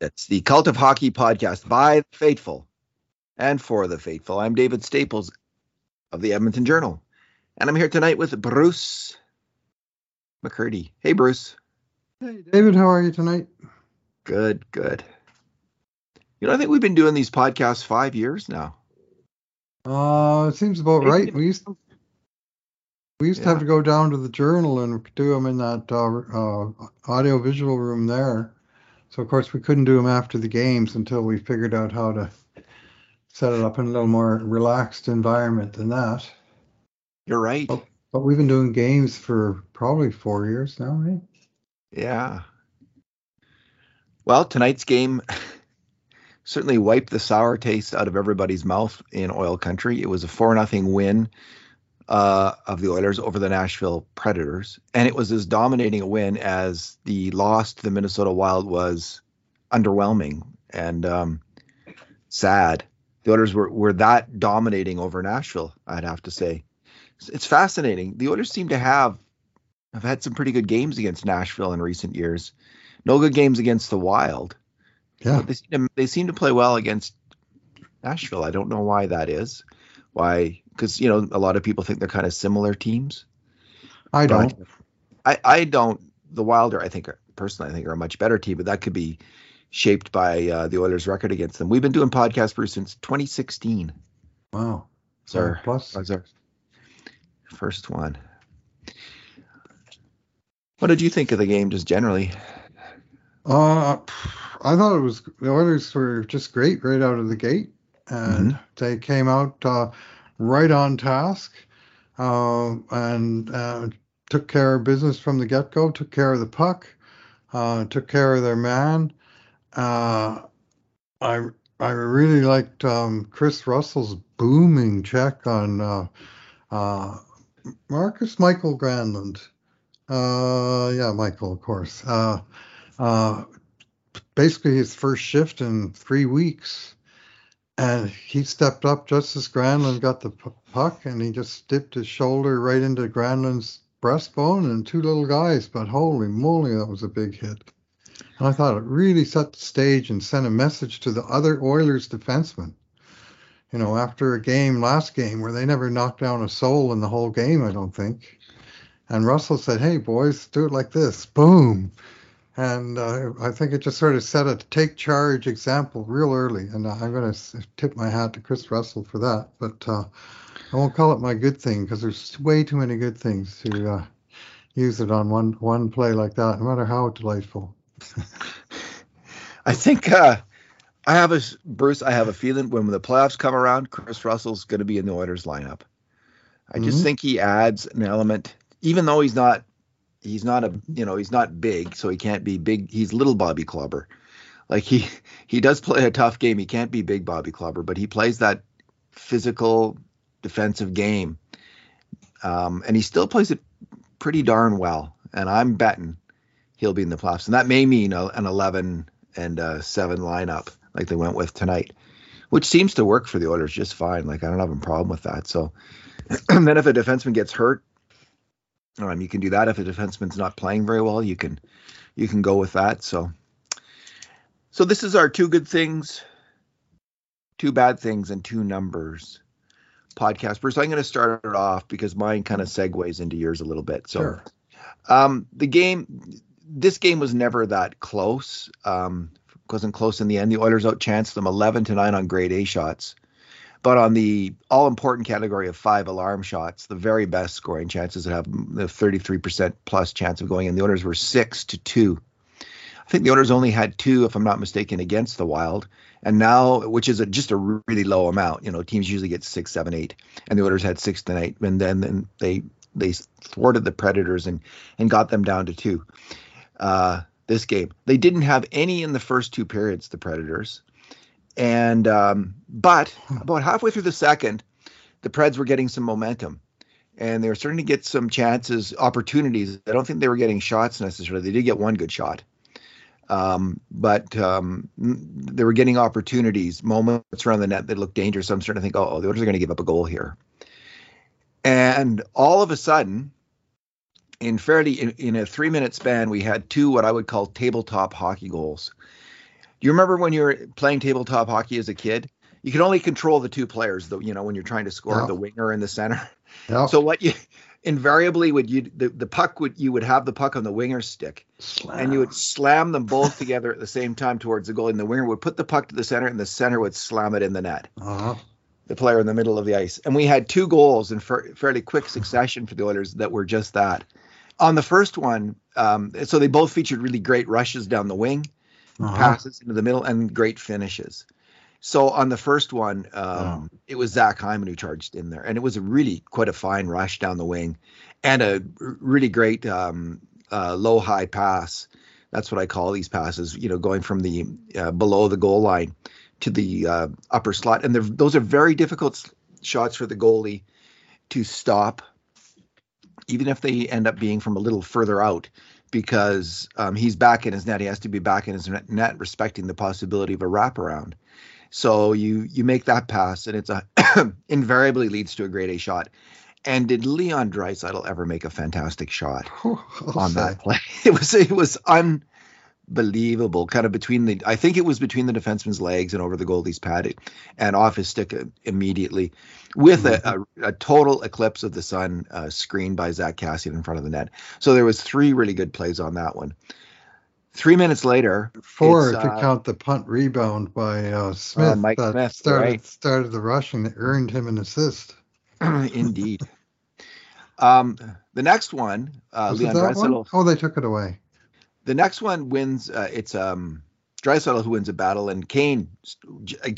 It's the Cult of Hockey podcast by the faithful and for the faithful. I'm David Staples of the Edmonton Journal, and I'm here tonight with Bruce McCurdy. Hey, Bruce. Hey, David. How are you tonight? Good, good. You know, I think we've been doing these podcasts five years now. Uh, it seems about right. We used to, we used yeah. to have to go down to the journal and do them in that uh, uh, audio visual room there. So of course we couldn't do them after the games until we figured out how to set it up in a little more relaxed environment than that. You're right. But, but we've been doing games for probably four years now, right? Yeah. Well, tonight's game certainly wiped the sour taste out of everybody's mouth in oil country. It was a four nothing win uh, of the Oilers over the Nashville Predators, and it was as dominating a win as the loss to the Minnesota Wild was underwhelming and um, sad. The Oilers were were that dominating over Nashville. I'd have to say, it's fascinating. The Oilers seem to have have had some pretty good games against Nashville in recent years. No good games against the Wild. Yeah, they seem to, they seem to play well against Nashville. I don't know why that is. Why because you know a lot of people think they're kind of similar teams. I don't. I I don't. The Wilder, I think, personally, I think are a much better team, but that could be shaped by uh, the Oilers' record against them. We've been doing podcasts for since 2016. Wow. Our, plus. our first one. What did you think of the game, just generally? Uh, I thought it was the Oilers were just great right out of the gate, and mm-hmm. they came out. Uh, right on task uh, and uh, took care of business from the get go, took care of the puck, uh, took care of their man. Uh, I I really liked um, Kris Russell's booming check on uh, uh, Marcus Mikael Granlund. yeah, Michael, of course. basically, his first shift in three weeks and he stepped up just as Granlund got the puck, and he just dipped his shoulder right into Granlund's breastbone, and two little guys. But holy moly, that was a big hit. And I thought it really set the stage and sent a message to the other Oilers defensemen. You know, after a game, last game, where they never knocked down a soul in the whole game, I don't think. And Russell said, "Hey boys, do it like this." Boom and uh, I think it just sort of set a take charge example real early. And I'm going to tip my hat to Kris Russell for that. But uh, I won't call it my good thing because there's way too many good things to uh, use it on one one play like that, no matter how delightful. I think uh, I have a Bruce. I have a feeling when the playoffs come around, Kris Russell's going to be in the Oilers lineup. I just mm-hmm. think he adds an element, even though he's not he's not a you know he's not big, so he can't be big. He's little Bobby Clobber. Like he he does play a tough game. He can't be big Bobby Clobber, but he plays that physical defensive game, um, and he still plays it pretty darn well. And I'm betting he'll be in the playoffs, and that may mean a, an 11 and a seven lineup like they went with tonight, which seems to work for the Oilers just fine. Like I don't have a problem with that. So, and then if a defenseman gets hurt, um, you can do that if a defenseman's not playing very well. You can you can go with that. So so this is our two good things, two bad things, and two numbers podcast. Bruce, I'm going to start it off because mine kind of segues into yours a little bit. So sure. um, the game, this game was never that close. Um, wasn't close in the end. The Oilers outchanced them 11 to nine on grade A shots. But on the all important category of five alarm shots, the very best scoring chances that have the 33% plus chance of going in, the Oilers were six to two. I think the Oilers only had two, if I'm not mistaken, against the Wild, and now, which is a, just a really low amount. You know, teams usually get six, seven, eight, and the Oilers had six to eight, and then, then they they thwarted the Predators and and got them down to two. Uh, this game, they didn't have any in the first two periods. The Predators, and um, but about halfway through the second, the Preds were getting some momentum, and they were starting to get some chances, opportunities. I don't think they were getting shots necessarily. They did get one good shot, um, but um, they were getting opportunities, moments around the net that looked dangerous. So I'm starting to think, oh, the Oilers are going to give up a goal here, and all of a sudden. In fairly in, in a three minute span, we had two what I would call tabletop hockey goals Do you remember when you were playing tabletop hockey as a kid? You could only control the two players, though. You know, when you're trying to score, Yeah. the winger and the center. Yeah. So what you invariably would you the, the puck would you would have the puck on the winger's stick and you would slam them both together at the same time towards the goal and the winger would put the puck to the center and the center would slam it in the net Uh-huh. the player in the middle of the ice and we had two goals in fa- fairly quick succession for the oilers that were just that on the first one um, so they both featured really great rushes down the wing Uh-huh. passes into the middle and great finishes. So on the first one, um, it was Zach Hyman who charged in there, and it was a really quite a fine rush down the wing, and a really great um, uh, low high pass. That's what I call these passes. You know, going from the uh, below the goal line to the uh, upper slot, and those are very difficult shots for the goalie to stop, even if they end up being from a little further out because um, he's back in his net. He has to be back in his net, respecting the possibility of a wraparound. So you you make that pass, and it's a invariably leads to a grade A shot. And did Leon Draisaitl ever make a fantastic shot I'll on say. that play? It was it was unbelievable. Kind of between the I think it was between the defenseman's legs and over the goalie's pad and off his stick uh, immediately, with a, a, a total eclipse of the sun uh, screened by Zack Kassian in front of the net. So there was three really good plays on that one. Three minutes later, Four to uh, count the punt rebound by uh, Smith Mike that Smith, started right. started the rushing that earned him an assist. indeed. Um, the next one, uh, Leon that. Oh, they took it away. The next one wins. Uh, it's um, Draisaitl who wins a battle, and Kane.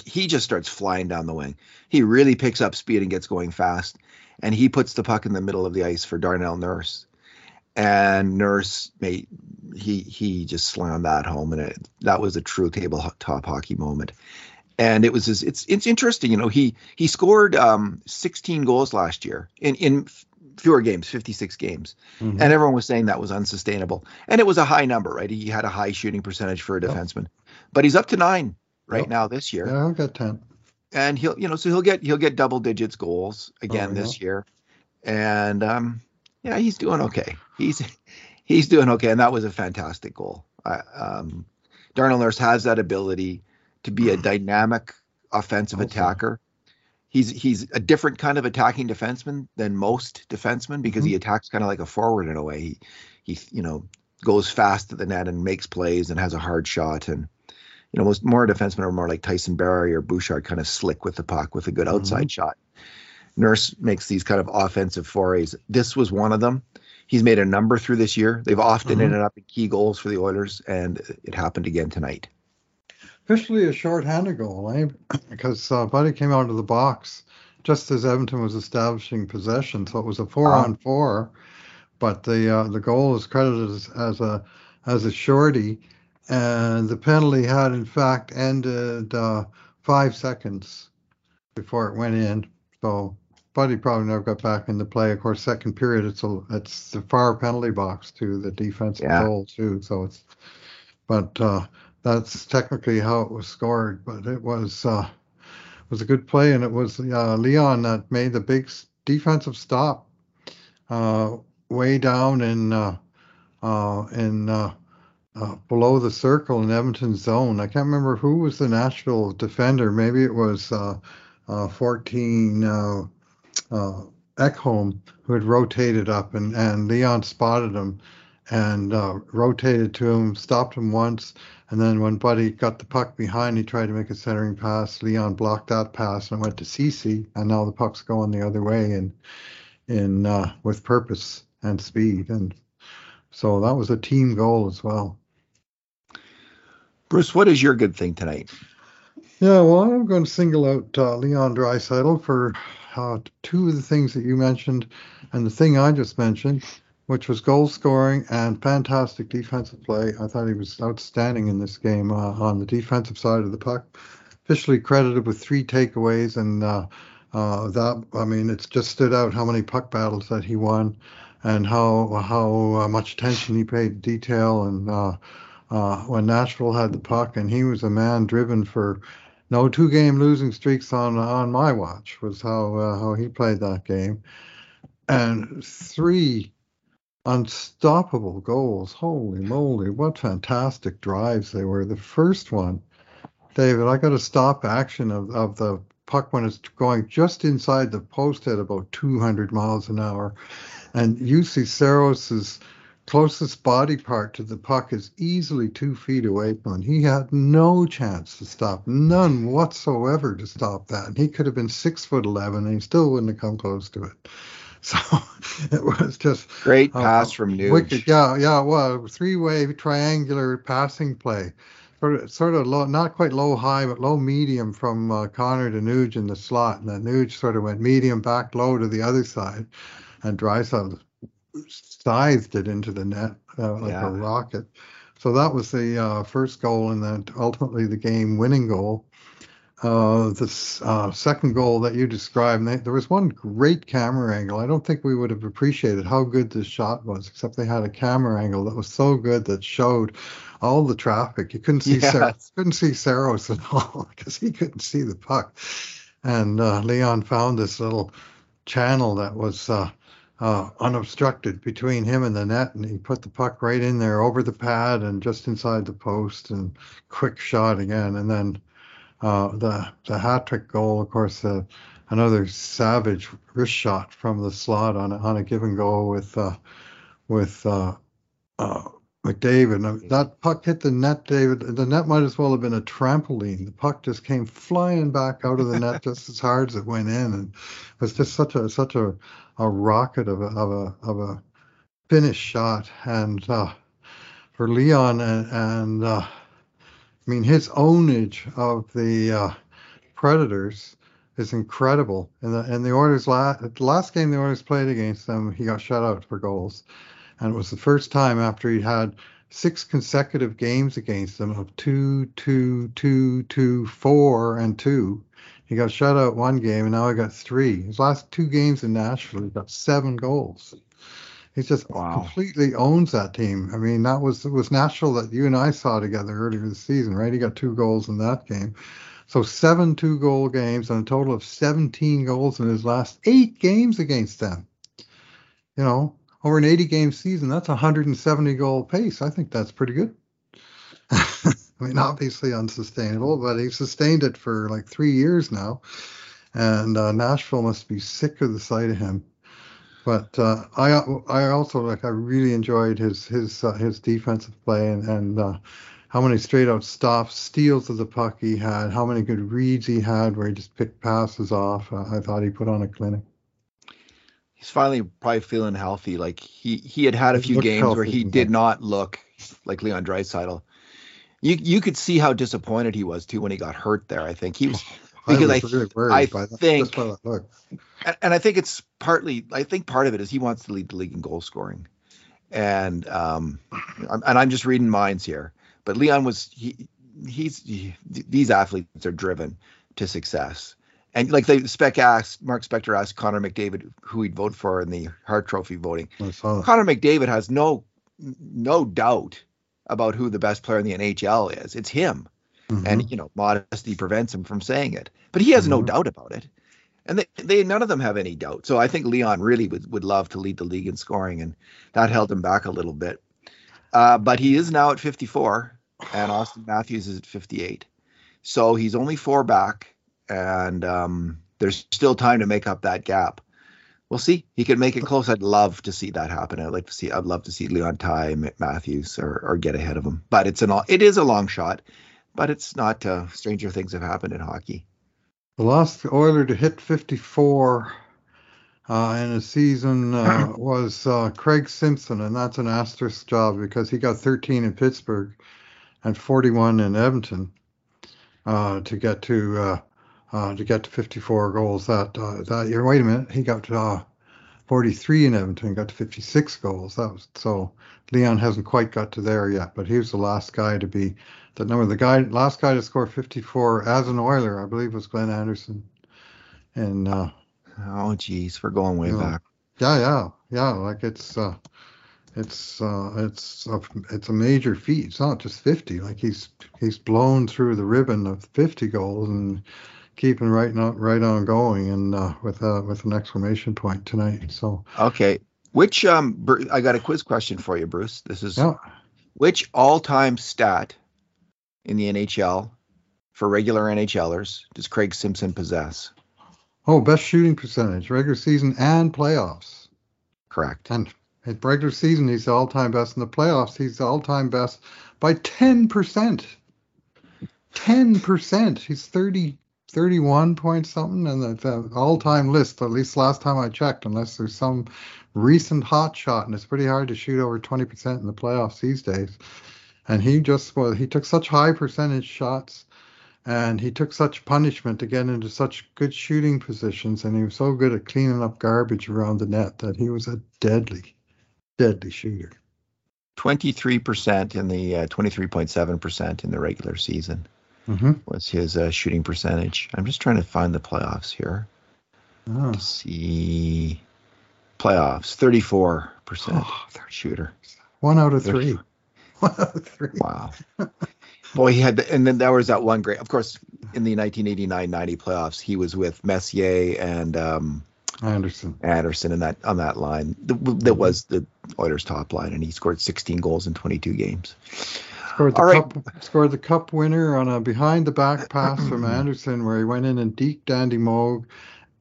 He just starts flying down the wing. He really picks up speed and gets going fast, and he puts the puck in the middle of the ice for Darnell Nurse, and Nurse made he he just slammed that home, and it, that was a true tabletop hockey moment. And it was his, it's it's interesting, you know. He he scored um, 16 goals last year in in fewer games, 56 games. Mhm. And everyone was saying that was unsustainable. And it was a high number, right? He had a high shooting percentage for a defenseman. But he's up to nine right Yep. now this year. yeah, I'll get ten. And he'll, you know, so he'll get he'll get double digits goals again Oh, yeah. this year. And um yeah, he's doing okay. He's he's doing okay. And that was a fantastic goal. Um Darnell Nurse has that ability to be a dynamic offensive Also. attacker. He's he's a different kind of attacking defenseman than most defensemen because he attacks kind of like a forward in a way. He he you know goes fast to the net and makes plays and has a hard shot and you know most more defensemen are more like Tyson Barrie or Bouchard kind of slick with the puck with a good outside shot. Nurse makes these kind of offensive forays. This was one of them. He's made a number through this year. They've often Mhm. ended up in key goals for the Oilers, and it happened again tonight. Officially a short-handed goal, eh? Because uh, Buddy came out of the box just as Edmonton was establishing possession, so it was a four-on-four. But the uh, the goal is credited as, as a as a shorty, and the penalty had in fact ended uh, five seconds before it went in. So Buddy probably never got back into play. Of course, second period, it's a it's the far penalty box to the defensive Yeah. goal too. So it's but uh, that's technically how it was scored. But it was uh, was a good play, and it was uh, Leon that made the big defensive stop uh, way down in uh, uh, in uh, below the circle in Edmonton zone. I can't remember who was the Nashville defender. Maybe it was uh, uh, 14 uh, Ekholm who had rotated up, and, and Leon spotted him and rotated to him, stopped him once, and then when Buddy got the puck behind, he tried to make a centering pass. Leon blocked that pass and went to CC, and now the puck's going the other way and in uh, with purpose and speed, and so that was a team goal as well. Bruce, what is your good thing tonight? Yeah, well, I'm going to single out uh, Leon Draisaitl for uh, two of the things that you mentioned, and the thing I just mentioned, which was goal scoring and fantastic defensive play. I thought he was outstanding in this game uh, on the defensive side of the puck. Officially credited with three takeaways, and uh, uh, that I mean, it's just stood out how many puck battles that he won, and how how uh, much attention he paid to detail, and uh, uh, when Nashville had the puck, and he was a man driven for no two game losing streaks on on my watch was how how he played that game and three unstoppable goals holy moly what fantastic drives they were the first one David, I got a stop action of, of the puck when it's going just inside the post at about 200 miles an hour. And Juuse Saros's closest body part to the puck is easily two feet away from him. He had no chance to stop, none whatsoever to stop that. And he could have been six foot 11 and he still wouldn't have come close to it. So it was just great pass uh, from Nuge. Wicked, yeah, yeah. Well, three-way triangular passing play, sort of, sort of low, not quite low high, but low medium from uh, Connor to Nuge in the slot, and then Nuge sort of went medium back low to the other side, and Draisaitl scythed it into the net uh, like yeah. a rocket. So that was the uh, first goal, and then ultimately the game-winning goal. Uh, the uh, second goal that you described, they, there was one great camera angle. I don't think we would have appreciated how good this shot was, except they had a camera angle that was so good that showed all the traffic. You couldn't see yes. Couldn't see Saros at all because he couldn't see the puck. And uh, Leon found this little channel that was uh, uh, unobstructed between him and the net, and he put the puck right in there over the pad and just inside the post, and quick shot again, and then uh, the the hat trick goal, of course, uh, another savage wrist shot from the slot on a, on a give and go with uh, with uh, uh, McDavid. That puck hit the net, David. The net might as well have been a trampoline. The puck just came flying back out of the net just as hard as it went in, and it was just such a such a, a rocket of a of a of a finish shot. And uh, for Leon and, and uh, I mean, his ownage of the uh, Predators is incredible. And the and the Oilers last last game the Oilers played against them, he got shut out for goals, and it was the first time after he had six consecutive games against them of two, two, two, two, four, and two. He got shut out one game, and now he got three. His last two games in Nashville, he got seven goals. He just wow. completely owns that team. I mean, that was it was Nashville that you and I saw together earlier this season, right? He got two goals in that game. So seven two goal games and a total of 17 goals in his last eight games against them. You know, over an 80 game season, that's a 170 goal pace. I think that's pretty good. I mean, obviously unsustainable, but he sustained it for like three years now. And uh, Nashville must be sick of the sight of him. But uh, I I also like I really enjoyed his his uh, his defensive play and and uh, how many straight out stops, steals of the puck he had, how many good reads he had where he just picked passes off. Uh, I thought he put on a clinic. He's finally probably feeling healthy. Like he he had had a few games where he did not look like Leon Draisaitl. You you could see how disappointed he was too when he got hurt there. I think he was because I, I, really I think and, and, I think it's partly I think part of it is he wants to lead the league in goal scoring, and um, and I'm just reading minds here. But Leon was he he's he, these athletes are driven to success. And like the spec asked, Mark Spector asked Connor McDavid who he'd vote for in the Hart Trophy voting. Connor McDavid has no no doubt about who the best player in the NHL is. It's him. Mm-hmm. And you know, modesty prevents him from saying it. But he has mm-hmm. no doubt about it and they, they none of them have any doubt. So I think Leon really would, would love to lead the league in scoring, and that held him back a little bit. Uh, but he is now at 54, and Auston Matthews is at 58. So he's only four back, and um, there's still time to make up that gap. We'll see. He could make it close. I'd love to see that happen. I'd like to see. I'd love to see Leon tie Matthews or, or get ahead of him. But it's an all. it is a long shot, but it's not. Uh, stranger things have happened in hockey. The last Oiler to hit 54 uh, in a season uh, was uh, Craig Simpson, and that's an asterisk job because he got 13 in Pittsburgh and 41 in Edmonton uh, to get to uh, uh, to get to 54 goals that that year. Wait a minute, he got 43 in Edmonton, got to 56 goals. That was so Leon hasn't quite got to there yet, but he was the last guy to be that number. The guy, last guy to score 54 as an Oiler, I believe, was Glenn Anderson. And uh, oh, geez, we're going way you know, back. Yeah, yeah, yeah. Like it's uh, it's uh, it's a, it's a major feat. It's not just 50. Like he's he's blown through the ribbon of 50 goals and keeping right on right on going and uh, with uh, with an exclamation point tonight. So okay, which um, I got a quiz question for you, Bruce. This is yeah. which all-time stat in the NHL for regular NHLers does Craig Simpson possess? Oh, best shooting percentage, regular season and playoffs. Correct. And at regular season, he's the all-time best. In the playoffs, he's the all-time best by 10%. 10%. He's 30, 31 point something, and the, the all-time list, at least last time I checked, unless there's some recent hot shot, and it's pretty hard to shoot over 20% in the playoffs these days. And he just well, he took such high percentage shots, and he took such punishment to get into such good shooting positions, and he was so good at cleaning up garbage around the net that he was a deadly, deadly shooter. 23% in the uh, 23.7% in the regular season Mm-hmm. was his uh, shooting percentage. I'm just trying to find the playoffs here. Oh, to see playoffs 34% Oh, shooter one out of three. One out of three. wow boy he had the, and then there was that one great of course in the 1989-90 playoffs he was with messier and um, Anderson. anderson in that on that line that, was the oilers top line and he scored 16 goals in 22 games Scored the All right. cup. Scored the cup winner on a behind the back pass from Anderson, where he went in and deked Andy Moog,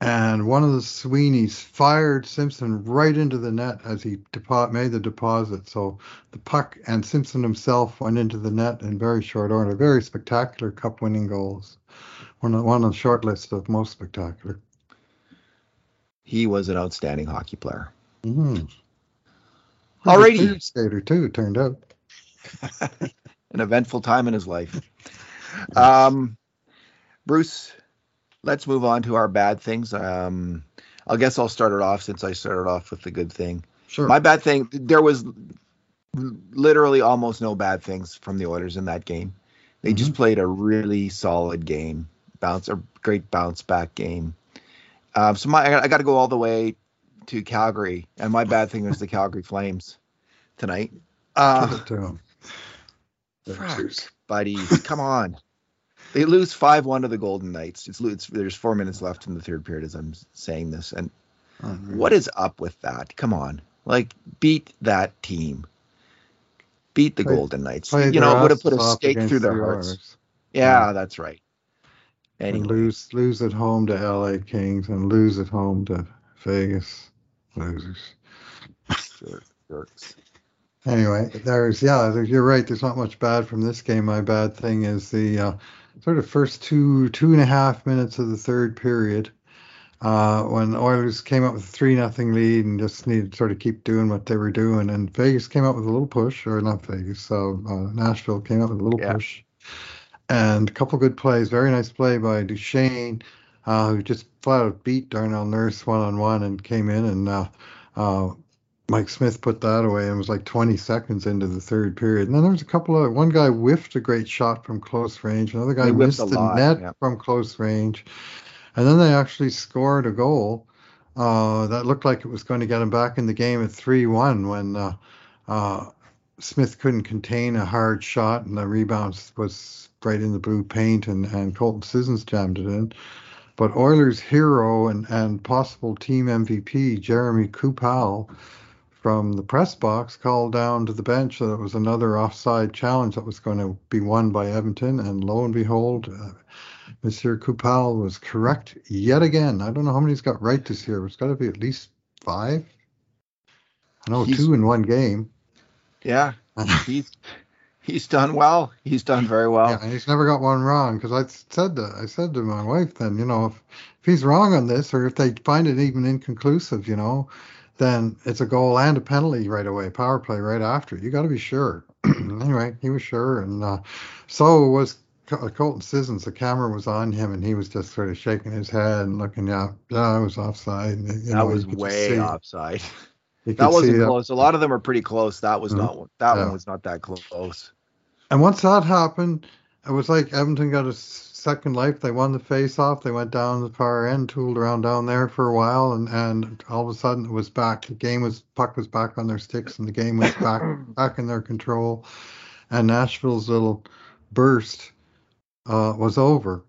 and one of the Sweeneys fired Simpson right into the net as he depo- made the deposit. So the puck and Simpson himself went into the net in very short order. Very spectacular cup winning goals. One of, one on the short list of most spectacular. he was an outstanding hockey player Mm-hmm. Alrighty. skater too. It turned out. an eventful time in his life um, bruce let's move on to our bad things um, i guess i'll start it off since i started off with the good thing Sure. My bad thing, there was literally almost no bad things from the Oilers in that game. They just played a really solid game, bounce a great bounce back game. Um, so my I got to go all the way to Calgary, and my bad thing was the Calgary Flames tonight. Give Uh, it to him. Frack, buddy, come on. They lose five one to the Golden Knights. It's, it's there's four minutes left in the third period as I'm saying this, and what is up with that? Come on. Like beat that team. Beat the Play- Golden Knights. You know, would have put a stake through their the hearts. Oilers. Yeah, that's right. and lose lose at home to LA Kings and lose at home to Vegas losers. jerk- jerks. Anyway, there's yeah, you're right. There's not much bad from this game. My bad thing is the uh, sort of first two two and a half minutes of the third period. Uh, when Oilers came up with a three nothing lead and just needed to sort of keep doing what they were doing, and Vegas came up with a little push, or not Vegas, so uh, Nashville came up with a little Yeah. push, and a couple good plays. Very nice play by Duchene, uh, who just flat out beat Darnell Nurse one on one and came in and uh, uh, Mike Smith put that away and was like 20 seconds into the third period. And then there was a couple of one guy whiffed a great shot from close range, another guy missed the lot, net yeah. from close range, and then they actually scored a goal uh, that looked like it was going to get him back in the game at 3-1 when uh, uh, Smith couldn't contain a hard shot and the rebound was right in the blue paint and, and Colton Sissons jammed it in. But Oilers' hero and, and possible team MVP, Jeremy Coupal, from the press box called down to the bench that it was another offside challenge that was going to be won by Edmonton. And lo and behold, uh, Monsieur Coupal was correct yet again. I don't know how many he's got right this year. It's got to be at least five. I know He's- two in one game. Yeah, he's he's done well. He's done very well. Yeah, and he's never got one wrong because I said that I said to my wife then, you know, if, if he's wrong on this or if they find it even inconclusive, you know, then it's a goal and a penalty right away, power play right after. You got to be sure. anyway, he was sure, and uh, so was Col- Colton Sissons. The camera was on him, and he was just sort of shaking his head and looking, yeah, yeah, I was offside. and, that know, was you could just way offside. That wasn't uh, close. A lot of them are pretty close. That was Mhm. not one. That Yeah. one was not that close. And once that happened, it was like Edmonton got a second life. They won the face-off. They went down the far end, tooled around down there for a while, and, and all of a sudden it was back. The game was puck was back on their sticks, and the game was back back in their control. And Nashville's little burst uh, was over.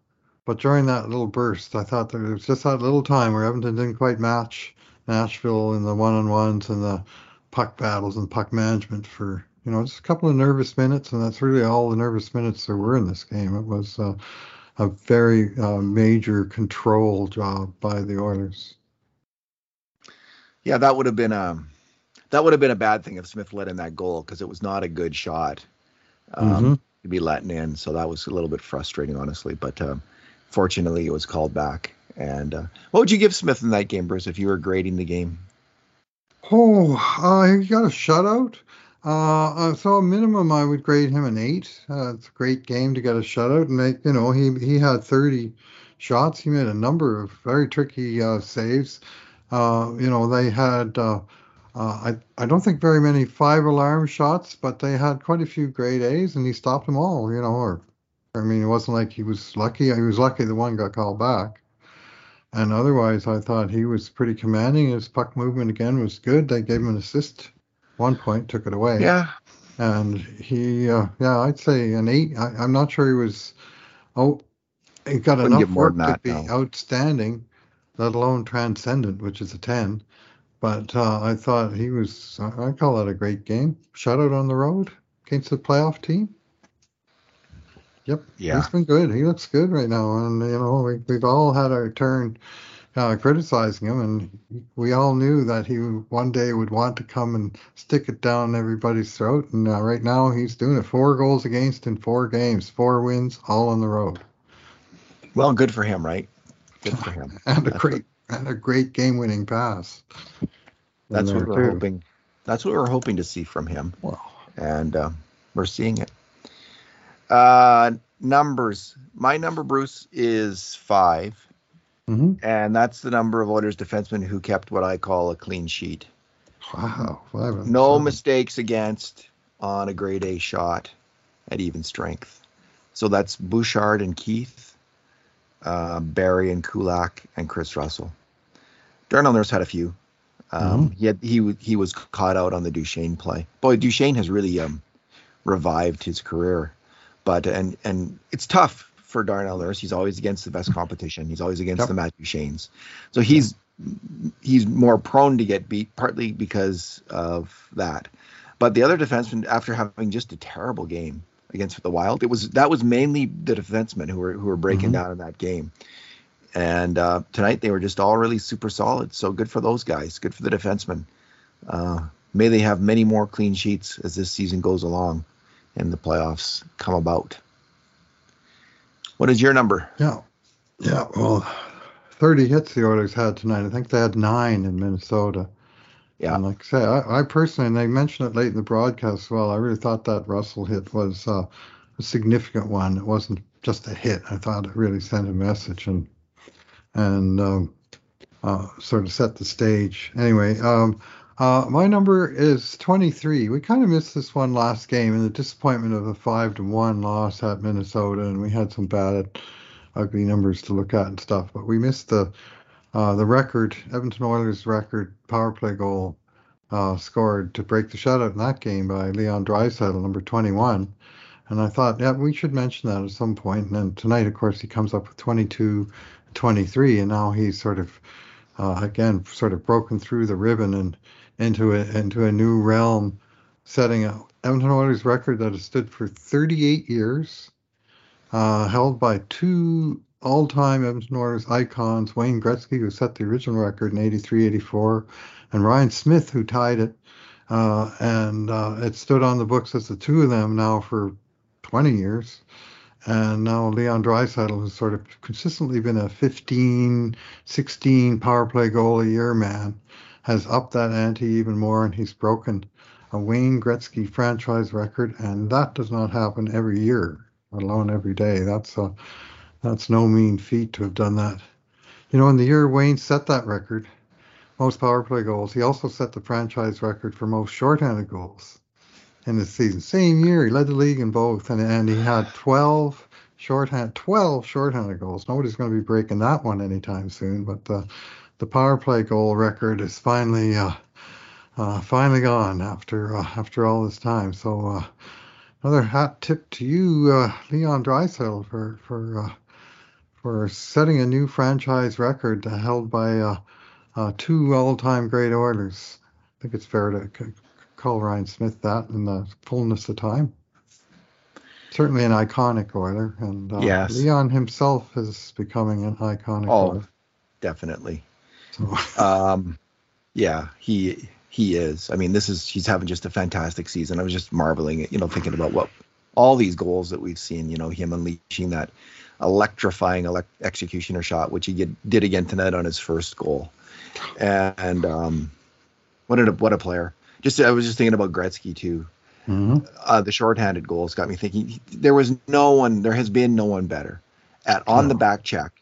But during that little burst, I thought there was just that little time where Edmonton didn't quite match Nashville in the one-on-ones and the puck battles and puck management for you know just a couple of nervous minutes, and that's really all the nervous minutes there were in this game. It was uh, a very uh, major control job by the Oilers. Yeah, that would have been a um, that would have been a bad thing if Smith let in that goal because it was not a good shot um, mm-hmm. to be letting in. So that was a little bit frustrating, honestly. But um, fortunately, it was called back. And uh, what would you give Smith in that game, Bruce, if you were grading the game? Oh, uh, he got a shutout. Uh, uh, so a minimum, I would grade him an eight. Uh, it's a great game to get a shutout, and they, you know he he had 30 shots. He made a number of very tricky uh, saves. Uh, you know they had uh, I I don't think very many five alarm shots, but they had quite a few grade A's, and he stopped them all. You know, or I mean, it wasn't like he was lucky. He was lucky the one got called back. And otherwise, I thought he was pretty commanding. His puck movement again was good. They gave him an assist one point, took it away. Yeah. And he, uh, yeah, I'd say an eight. I, am not sure he was. Oh, he got Wouldn't enough work to be outstanding, let alone transcendent, which is a ten. But uh, I thought he was. I call that a great game. Shutout on the road against a playoff team. Yep. Yeah. He's been good. He looks good right now, and you know we, we've all had our turn uh, criticizing him, and we all knew that he one day would want to come and stick it down everybody's throat. And uh, right now, he's doing it. Four goals against in four games, four wins, all on the road. Well, good for him, right? Good for him. and a great and a great game-winning pass. That's what we're too. hoping. That's what we're hoping to see from him. Wow. And uh, we're seeing it. Uh, numbers. My number, Bruce, is 5 mm-hmm. and that's the number of Oilers defensemen who kept what I call a clean sheet. Wow, five no seven. mistakes against on a grade A shot at even strength. So that's Bouchard and Keith, uh, Barrie and Kulak, and Kris Russell. Darnell Nurse had a few. Um, mm-hmm. He had, he he was caught out on the Duchene play. Boy, Duchene has really um, revived his career. But and and it's tough for Darnell Nurse. He's always against the best competition. He's always against yep. the Matthew Shanes. So he's he's more prone to get beat, partly because of that. But the other defensemen, after having just a terrible game against the Wild, it was that was mainly the defensemen who were who were breaking mm-hmm. down in that game. And uh, tonight they were just all really super solid. So good for those guys. Good for the defensemen. Uh, may they have many more clean sheets as this season goes along and the playoffs come about. What is your number? Yeah. Yeah. Well, 30 hits the Oilers had tonight. I think they had nine in Minnesota. Yeah. And like I say, I, I, personally, and they mentioned it late in the broadcast as well, I really thought that Russell hit was uh, a significant one. It wasn't just a hit. I thought it really sent a message and and um, uh, sort of set the stage. Anyway, um, uh, my number is 23. We kind of missed this one last game in the disappointment of a five to one loss at Minnesota, and we had some bad, ugly numbers to look at and stuff. But we missed the uh, the record, Edmonton Oilers record power play goal uh, scored to break the shutout in that game by Leon Draisaitl, number 21. And I thought, yeah, we should mention that at some point. And then tonight, of course, he comes up with 22, 23, and now he's sort of uh, again sort of broken through the ribbon and into a into a new realm, setting a Edmonton Oilers record that has stood for 38 years, uh, held by two all-time Edmonton Oilers icons, Wayne Gretzky, who set the original record in 83, 84, and Ryan Smyth, who tied it. Uh, and uh, it stood on the books as the two of them now for 20 years. And now Leon Draisaitl has sort of consistently been a 15, 16 power play goal a year man has upped that ante even more, and he's broken a Wayne Gretzky franchise record, and that does not happen every year, let alone every day. That's a that's no mean feat to have done that. You know, in the year Wayne set that record, most power play goals, he also set the franchise record for most shorthanded goals in the season. Same year, he led the league in both, and and he had 12 shorthand 12 shorthanded goals. Nobody's going to be breaking that one anytime soon, but. Uh, the power play goal record is finally uh, uh, finally gone after uh, after all this time. So uh, another hat tip to you, uh, Leon Draisaitl, for for uh, for setting a new franchise record held by two all-time great Oilers. I think it's fair to c- call Ryan Smyth that in the fullness of time. certainly an iconic Oiler, and uh, Yes. Leon himself is becoming an iconic Oh, Oiler. definitely. Um, yeah, he he is. I mean, this is he's having just a fantastic season. I was just marveling at you know thinking about what all these goals that we've seen. You know, him unleashing that electrifying elec executioner shot, which he did, did again tonight on his first goal. And um, what a what a player! Just I was just thinking about Gretzky too. mhm. Uh, the shorthanded goals got me thinking. There was no one. There has been no one better at on the back check,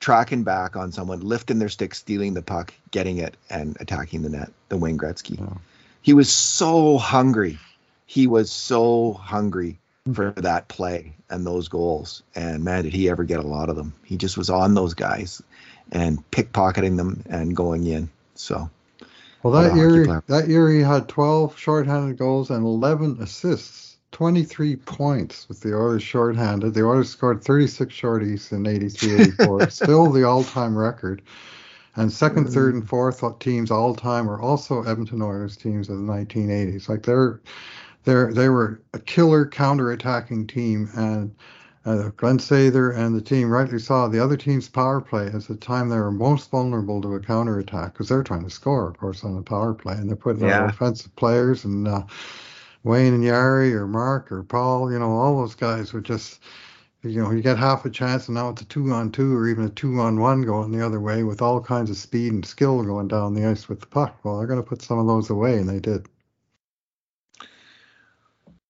tracking back on someone, lifting their stick, stealing the puck, getting it, and attacking the net. The Wayne Gretzky. He was so hungry. He was so hungry for that play and those goals. And man, did he ever get a lot of them. He just was on those guys and pickpocketing them and going in. So Well, that year, that year he had 12 shorthanded goals and 11 assists, 23 points with the Oilers shorthanded. The Oilers scored 36 shorties in 83-84, still the all-time record. And second, Mm. third, and fourth teams all time are also Edmonton Oilers teams of the 1980s. Like they're they're they were a killer counter-attacking team, and uh, Glenn Sather and the team rightly saw the other team's power play as the time they were most vulnerable to a counter-attack because they're trying to score, of course, on the power play, and they're putting Yeah. out offensive players and uh, Wayne and Jari or Mark or Paul, you know, all those guys would just, you know, you get half a chance, and now it's a two on two or even a two on one going the other way with all kinds of speed and skill going down the ice with the puck. Well, they're going to put some of those away, and they did.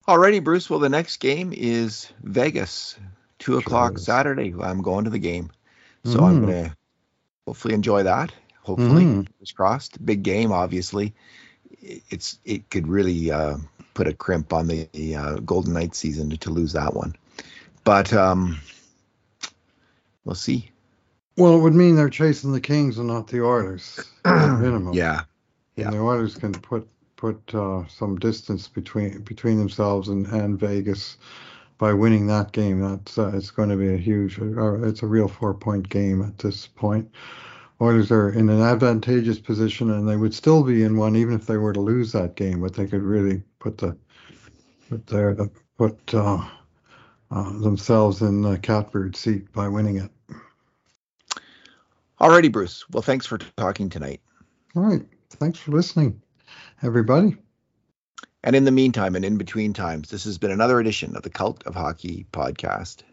Alrighty, Bruce. Well, the next game is Vegas, two o'clock is. Saturday. I'm going to the game, so I'm Mm. gonna hopefully enjoy that. Hopefully, Mhm. fingers crossed. Big game, obviously. It's it could really uh, put a crimp on the, uh, Golden Knights season to, to lose that one, but um, we'll see. Well, it would mean they're chasing the Kings and not the Oilers, minimum. Yeah, yeah. And the Oilers can put put uh, some distance between between themselves and, and Vegas by winning that game. That's uh, it's going to be a huge. Uh, it's a real four point game at this point. Oilers are in an advantageous position, and they would still be in one even if they were to lose that game. But they could really put the put their put uh, uh, themselves in the catbird seat by winning it. Alrighty, Bruce. Well, thanks for talking tonight. All right. Thanks for listening, everybody. And in the meantime, and in between times, this has been another edition of the Cult of Hockey podcast.